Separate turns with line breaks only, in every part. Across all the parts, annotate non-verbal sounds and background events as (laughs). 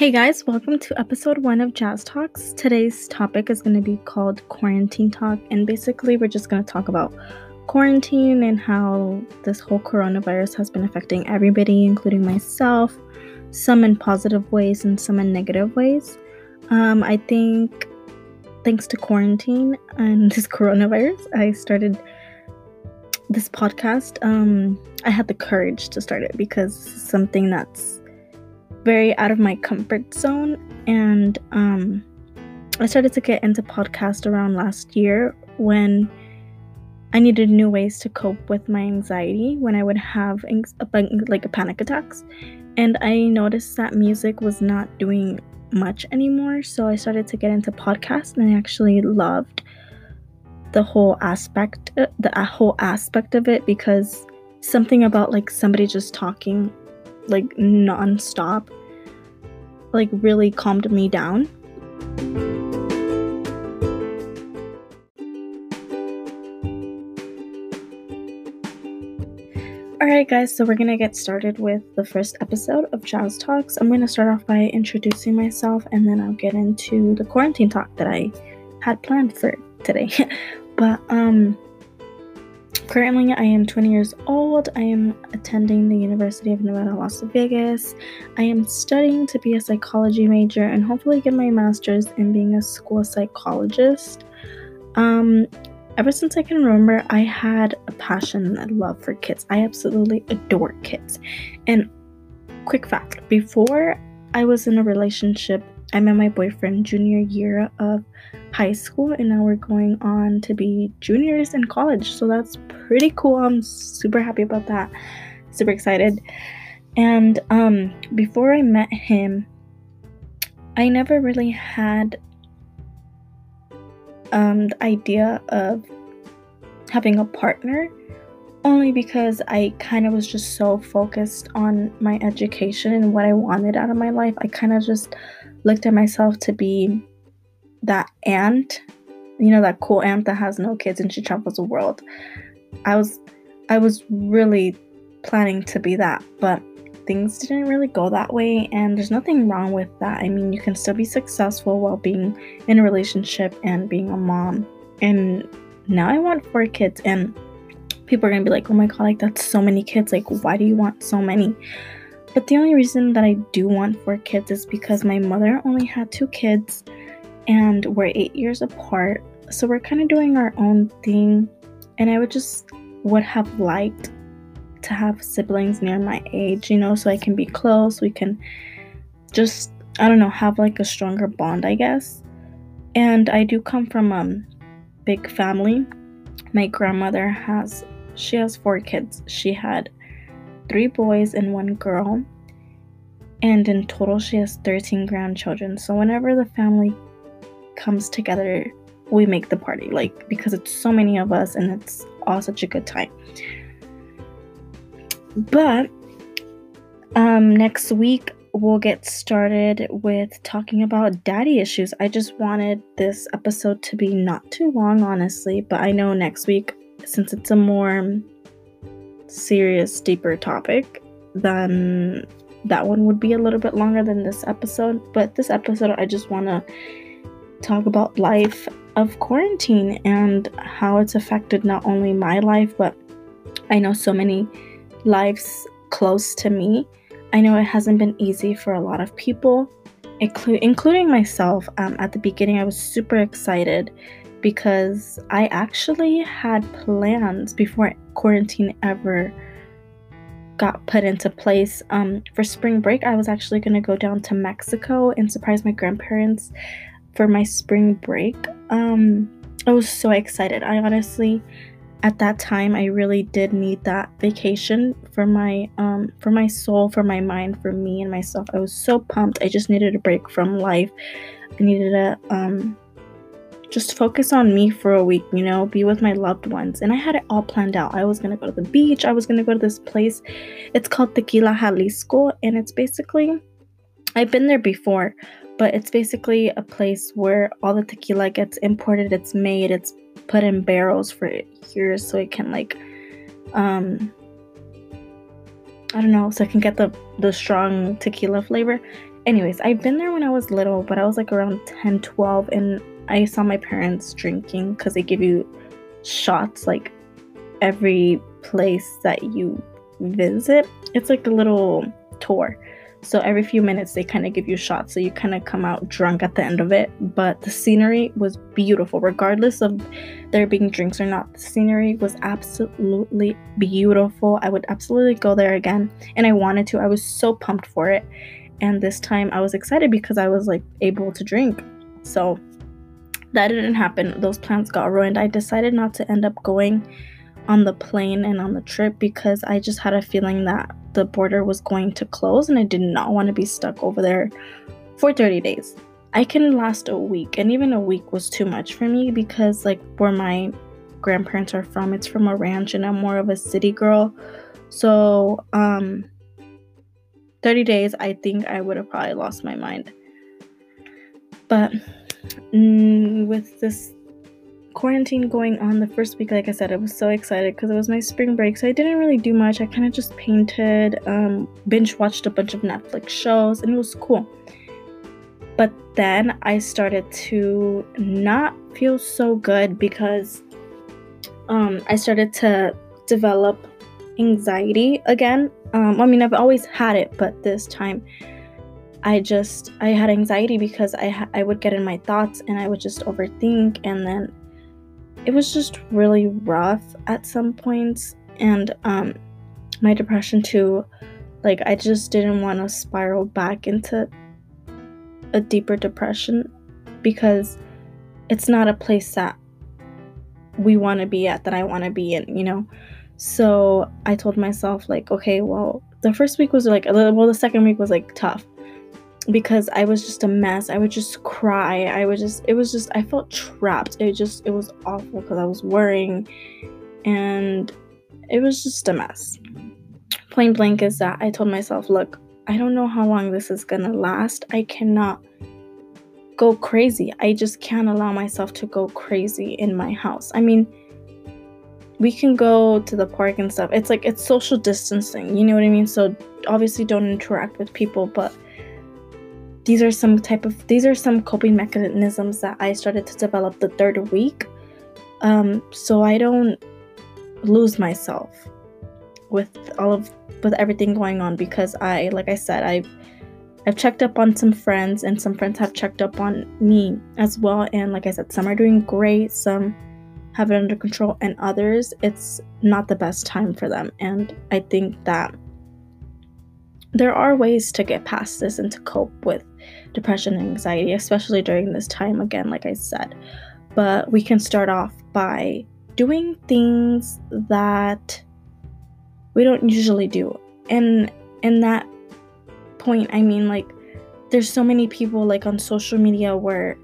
Hey guys, welcome to episode one of Jazz Talks. Today's topic is going to be called Quarantine Talk, and basically, we're just going to talk about quarantine and how this whole coronavirus has been affecting everybody, including myself, some in positive ways and some in negative ways. Um, I think thanks to quarantine and (laughs) this coronavirus, I started this podcast. Um, I had the courage to start it because something that's very out of my comfort zone. And um, I started to get into podcast around last year when I needed new ways to cope with my anxiety when I would have like a panic attacks. And I noticed that music was not doing much anymore. So I started to get into podcast and I actually loved the whole aspect uh, the whole aspect of it because something about like somebody just talking like non-stop like really calmed me down. Alright, guys, so we're gonna get started with the first episode of Jazz Talks. I'm gonna start off by introducing myself and then I'll get into the quarantine talk that I had planned for today. (laughs) but, um, Currently, I am 20 years old. I am attending the University of Nevada, Las Vegas. I am studying to be a psychology major and hopefully get my master's in being a school psychologist. Um, ever since I can remember, I had a passion and love for kids. I absolutely adore kids. And quick fact before I was in a relationship, I met my boyfriend junior year of high school and now we're going on to be juniors in college. So that's pretty cool. I'm super happy about that. Super excited. And um before I met him, I never really had um the idea of having a partner only because I kind of was just so focused on my education and what I wanted out of my life. I kind of just looked at myself to be that aunt, you know, that cool aunt that has no kids and she travels the world. I was I was really planning to be that, but things didn't really go that way and there's nothing wrong with that. I mean, you can still be successful while being in a relationship and being a mom. And now I want four kids and people are going to be like, "Oh my god, like that's so many kids. Like why do you want so many?" But the only reason that I do want four kids is because my mother only had two kids and we're eight years apart. So we're kind of doing our own thing. And I would just would have liked to have siblings near my age, you know, so I can be close. We can just, I don't know, have like a stronger bond, I guess. And I do come from a um, big family. My grandmother has, she has four kids. She had three boys and one girl. And in total, she has 13 grandchildren. So whenever the family comes together, we make the party. Like, because it's so many of us and it's all such a good time. But um, next week, we'll get started with talking about daddy issues. I just wanted this episode to be not too long, honestly, but I know next week, since it's a more serious, deeper topic, then that one would be a little bit longer than this episode. But this episode, I just want to talk about life of quarantine and how it's affected not only my life, but I know so many lives close to me. I know it hasn't been easy for a lot of people, inclu- including myself. Um, at the beginning, I was super excited because I actually had plans before quarantine ever got put into place. Um, for spring break, I was actually going to go down to Mexico and surprise my grandparents for my spring break. Um, I was so excited. I honestly, at that time, I really did need that vacation for my um for my soul, for my mind, for me and myself. I was so pumped. I just needed a break from life. I needed a um just focus on me for a week, you know, be with my loved ones. And I had it all planned out. I was going to go to the beach. I was going to go to this place. It's called Tequila Jalisco. And it's basically, I've been there before, but it's basically a place where all the tequila gets imported, it's made, it's put in barrels for years so it can like um I don't know, so I can get the the strong tequila flavor. anyways, I've been there when I was little, but I was like around 10, 12, and I saw my parents drinking because they give you shots like every place that you visit. It's like a little tour. So every few minutes they kind of give you shots so you kind of come out drunk at the end of it, but the scenery was beautiful regardless of there being drinks or not. The scenery was absolutely beautiful. I would absolutely go there again and I wanted to. I was so pumped for it. And this time I was excited because I was like able to drink. So that didn't happen. Those plans got ruined. I decided not to end up going on the plane and on the trip because I just had a feeling that the border was going to close and I did not want to be stuck over there for 30 days. I can last a week, and even a week was too much for me because, like, where my grandparents are from, it's from a ranch, and I'm more of a city girl. So, um, 30 days, I think I would have probably lost my mind. But mm, with this quarantine going on the first week like i said i was so excited because it was my spring break so i didn't really do much. I kind of just painted um, binge watched a bunch of netflix shows and it was cool. But then i started to not feel so good because um, i started to develop anxiety again. Um, i mean i've always had it but this time I just I had anxiety because I ha- I would get in my thoughts and I would just overthink and then it was just really rough at some points. And um my depression too. Like i just didn't want to spiral back into a deeper depression because it's not a place that we want to be at that i want to be in you know? So i told myself like okay well the first week was like a little well the second week was like tough because I was just a mess. I would just cry. I would just, it was just, I felt trapped. It just, it was awful because I was worrying and it was just a mess. Plain blank is that I told myself, look, I don't know how long this is gonna last. I cannot go crazy. I just can't allow myself to go crazy in my house. I mean, we can go to the park and stuff. It's like it's social distancing, you know what I mean? So obviously don't interact with people, but these are some type of these are some coping mechanisms that I started to develop the third week. Um, so I don't lose myself with all of with everything going on because I like I said I I've checked up on some friends and some friends have checked up on me as well and like I said some are doing great some have it under control and others it's not the best time for them and I think that there are ways to get past this and to cope with depression and anxiety, especially during this time, again, like I said. But we can start off by doing things that we don't usually do. And in that point, I mean, like, there's so many people like on social media where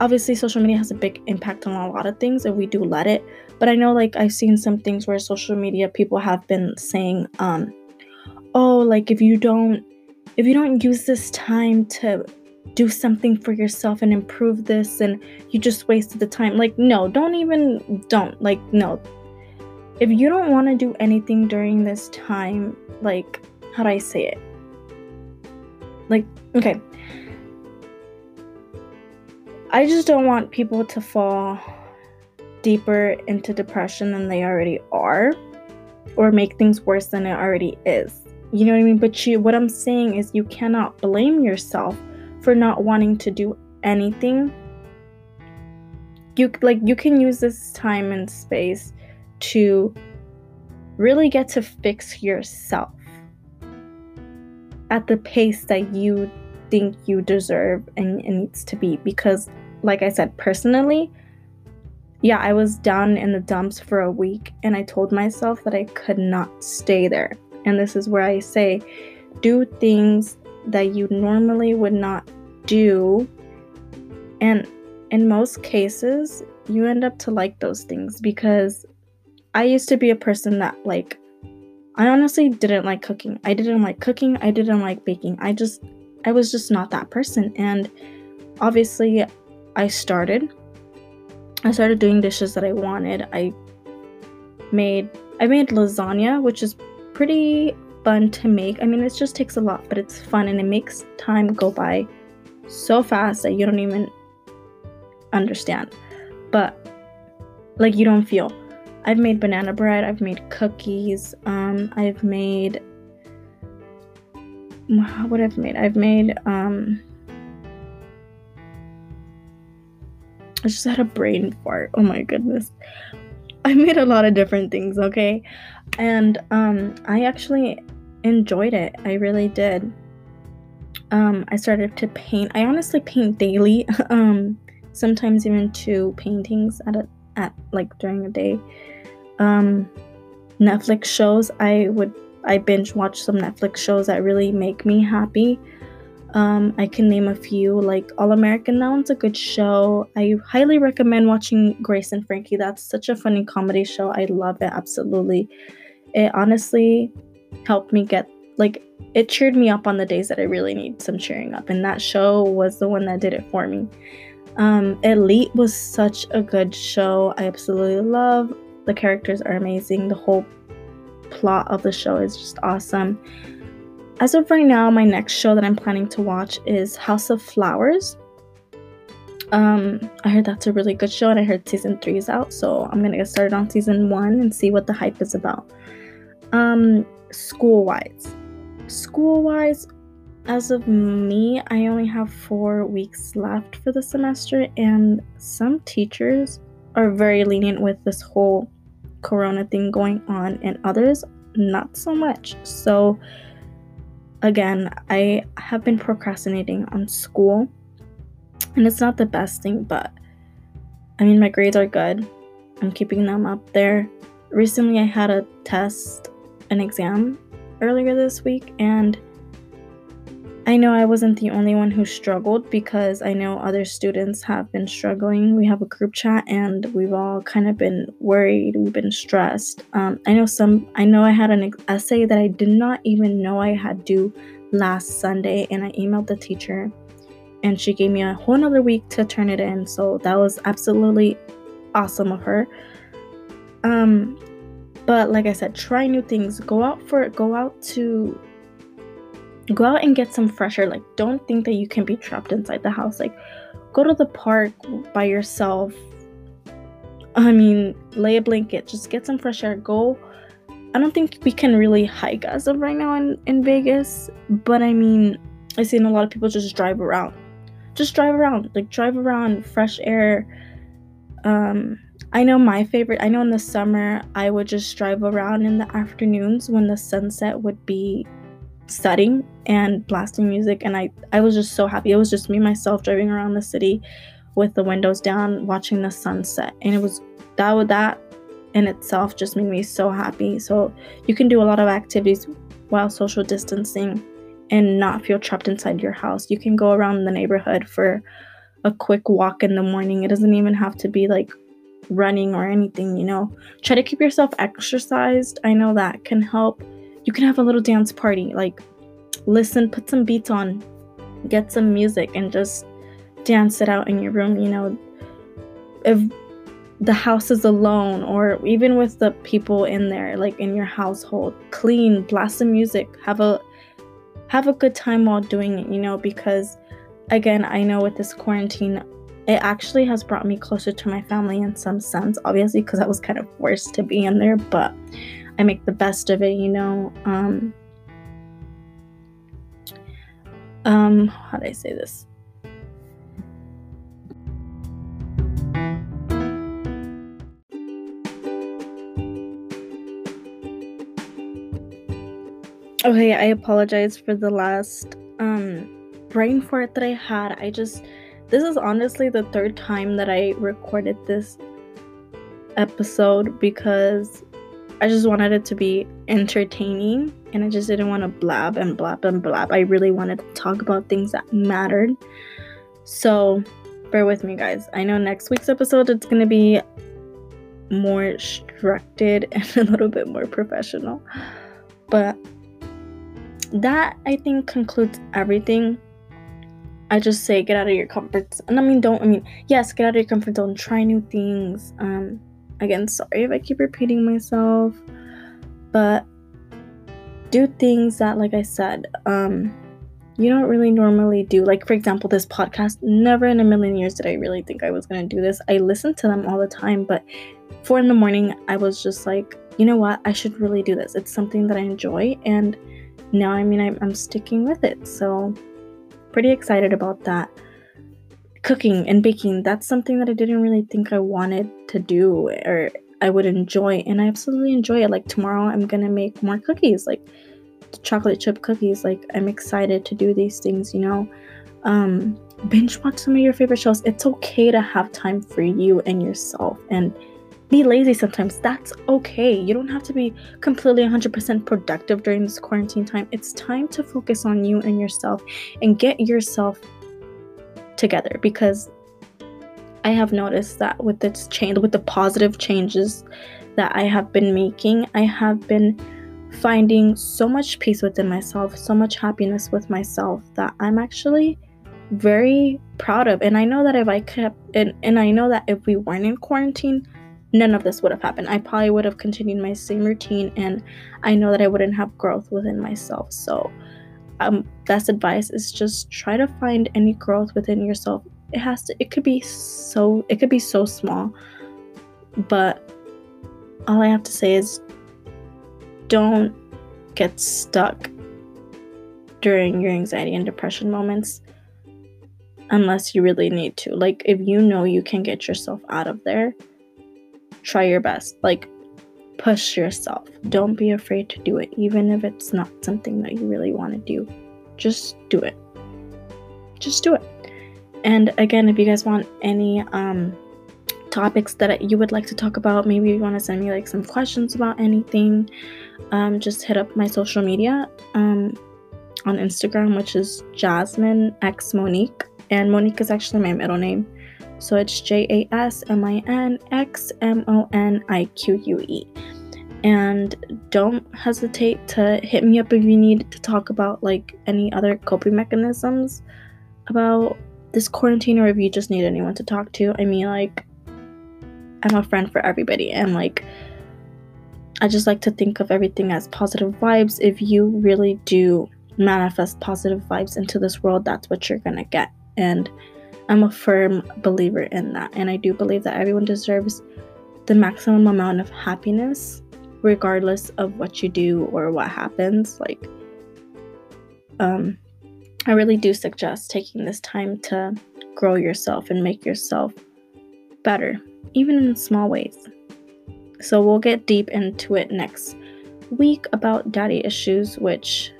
obviously social media has a big impact on a lot of things and we do let it but i know like i've seen some things where social media people have been saying um oh like if you don't if you don't use this time to do something for yourself and improve this and you just wasted the time. Like no don't even don't like no. If you don't want to do anything during this time like how do i say it? Like okay. I just don't want people to fall deeper into depression than they already are or make things worse than it already is you know what I mean? But you what I'm saying is you cannot blame yourself for not wanting to do anything. You like you can use this time and space to really get to fix yourself at the pace that you think you deserve and it needs to be because like I said personally yeah, I was down in the dumps for a week and I told myself that I could not stay there. And this is where I say do things that you normally would not do. And in most cases, you end up to like those things because I used to be a person that like I honestly didn't like cooking. I didn't like cooking. I didn't like baking. I just I was just not that person and obviously I started I started doing dishes that I wanted. I made I made lasagna, which is pretty fun to make. I mean, it just takes a lot, but it's fun and it makes time go by so fast that you don't even understand. But like you don't feel. I've made banana bread, I've made cookies, um, I've made what have I've made. I've made um I just had a brain fart. Oh my goodness. (laughs) I made a lot of different things, okay? And um I actually enjoyed it. I really did. Um I started to paint. I honestly paint daily. (laughs) um sometimes even two paintings at a at like during a day. Um Netflix shows I would I binge watch some Netflix shows that really make me happy. Um, I can name a few, like All American. That one's a good show. I highly recommend watching Grace and Frankie. That's such a funny comedy show. I love it absolutely. It honestly helped me get like it cheered me up on the days that I really need some cheering up, and that show was the one that did it for me. Um, Elite was such a good show. I absolutely love. The characters are amazing. The whole plot of the show is just awesome. As of right now, my next show that I'm planning to watch is House of Flowers. Um, I heard that's a really good show, and I heard season three is out, so I'm gonna get started on season one and see what the hype is about. Um, school wise, school wise, as of me, I only have four weeks left for the semester, and some teachers are very lenient with this whole corona thing going on, and others not so much. So, again, I have been procrastinating on school, and it's not the best thing, but I mean, my grades are good. I'm keeping them up there. Recently, I had a test, an exam earlier this week, and I know I wasn't the only one who struggled because I know other students have been struggling. We have a group chat and we've all kind of been worried, we've been stressed. Um, I know some, I know I had an essay that I did not even know I had due last Sunday, and I emailed the teacher and she gave me a whole another week to turn it in. So that was absolutely awesome of her. Um, but like I said, try new things. Go out for it. go out to go out and get some fresh air. Like, don't think that you can be trapped inside the house. Like, go to the park by yourself. I mean, lay a blanket, just get some fresh air. Go. I don't think we can really hike as of right now in, in Vegas, but I mean, I've seen a lot of people just drive around. Just drive around, like drive around, fresh air. Um, I know my favorite, I know in the summer, I would just drive around in the afternoons when the sunset would be setting and blasting music and I I was just so happy. It was just me myself driving around the city with the windows down watching the sunset and it was that would that in itself just made me so happy. So you can do a lot of activities while social distancing and not feel trapped inside your house. You can go around the neighborhood for a quick walk in the morning. It doesn't even have to be like running or anything, you know. Try to keep yourself exercised. I know that can help you can have a little dance party. Like, listen, put some beats on, get some music, and just dance it out in your room. You know, if the house is alone, or even with the people in there, like in your household, clean, blast some music, have a have a good time while doing it. You know, because again, I know with this quarantine, it actually has brought me closer to my family in some sense. Obviously, because I was kind of forced to be in there, but I make the best of it, you know. Um, um, how do I say this? Okay, I apologize for the last um brain fart that I had. I just this is honestly the third time that I recorded this episode because I just wanted it to be entertaining and I just didn't want to blab and blab and blab. I really wanted to talk about things that mattered. So, bear with me, guys. I know next week's episode it's going to be more structured (laughs) and a little bit more professional. But that I think concludes everything. I just say get out of your comfort zone. And I mean don't I mean yes, get out of your comfort zone, try new things. Um again, sorry if I keep repeating myself, but do things that, like I said, um, you don't really normally do. Like, for example, this podcast, never in a million years did I really think I was going to do this. I listen to them all the time, but four in the morning, I was just like, you know what? I should really do this. It's something that I enjoy. And now, I mean, I'm, I'm sticking with it. So, pretty excited about that. Cooking and baking, that's something that I didn't really think I wanted to do or I would enjoy. And I absolutely enjoy it. Like, tomorrow, I'm going to make more cookies. Like, chocolate chip cookies. Like I'm excited to do these things, you know. Um binge watch some of your favorite shows. It's okay to have time for you and yourself and be lazy sometimes. That's okay. You don't have to be completely 100% productive during this quarantine time. It's time to focus on you and yourself and get yourself together because I have noticed that with this change, with the positive changes that I have been making, I have been finding so much peace within myself, so much happiness with myself that I'm actually very proud of. And I know that if I kept, and, and I know that if we weren't in quarantine, none of this would have happened. I probably would have continued my same routine, and I know that I wouldn't have growth within myself. So, um, best advice is just try to find any growth within yourself. It has to, it could be so, it could be so small, but all I have to say is don't get stuck during your anxiety and depression moments unless you really need to. Like, if you know you can get yourself out of there, try your best. Like, push yourself. Don't be afraid to do it, even if it's not something that you really want to do. Just do it. Just do it. And again, if you guys want any um, topics that you would like to talk about, maybe you want to send me like some questions about anything, um, just hit up my social media um, on Instagram, which is Jasmine X Monique, and Monique is actually my middle name. So it's J A S M I N X M O N I Q U E. And don't hesitate to hit me up if you need to talk about like any other coping mechanisms about this quarantine or if you just need anyone to talk to. I mean, like, I'm a friend for everybody, and like, I just like to think of everything as positive vibes. If you really do manifest positive vibes into this world, that's what you're gonna get. And I'm a firm believer in that. And I do believe that everyone deserves the maximum amount of happiness, regardless of what you do or what happens. Like, um, I really do suggest taking this time to grow yourself and make yourself better, even in small ways. So we'll get deep into it next week about daddy issues, which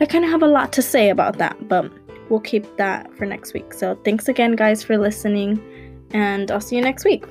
I kind of have a lot to say about that, but we'll keep that for next week. So thanks again, guys, for listening, and I'll see you next week.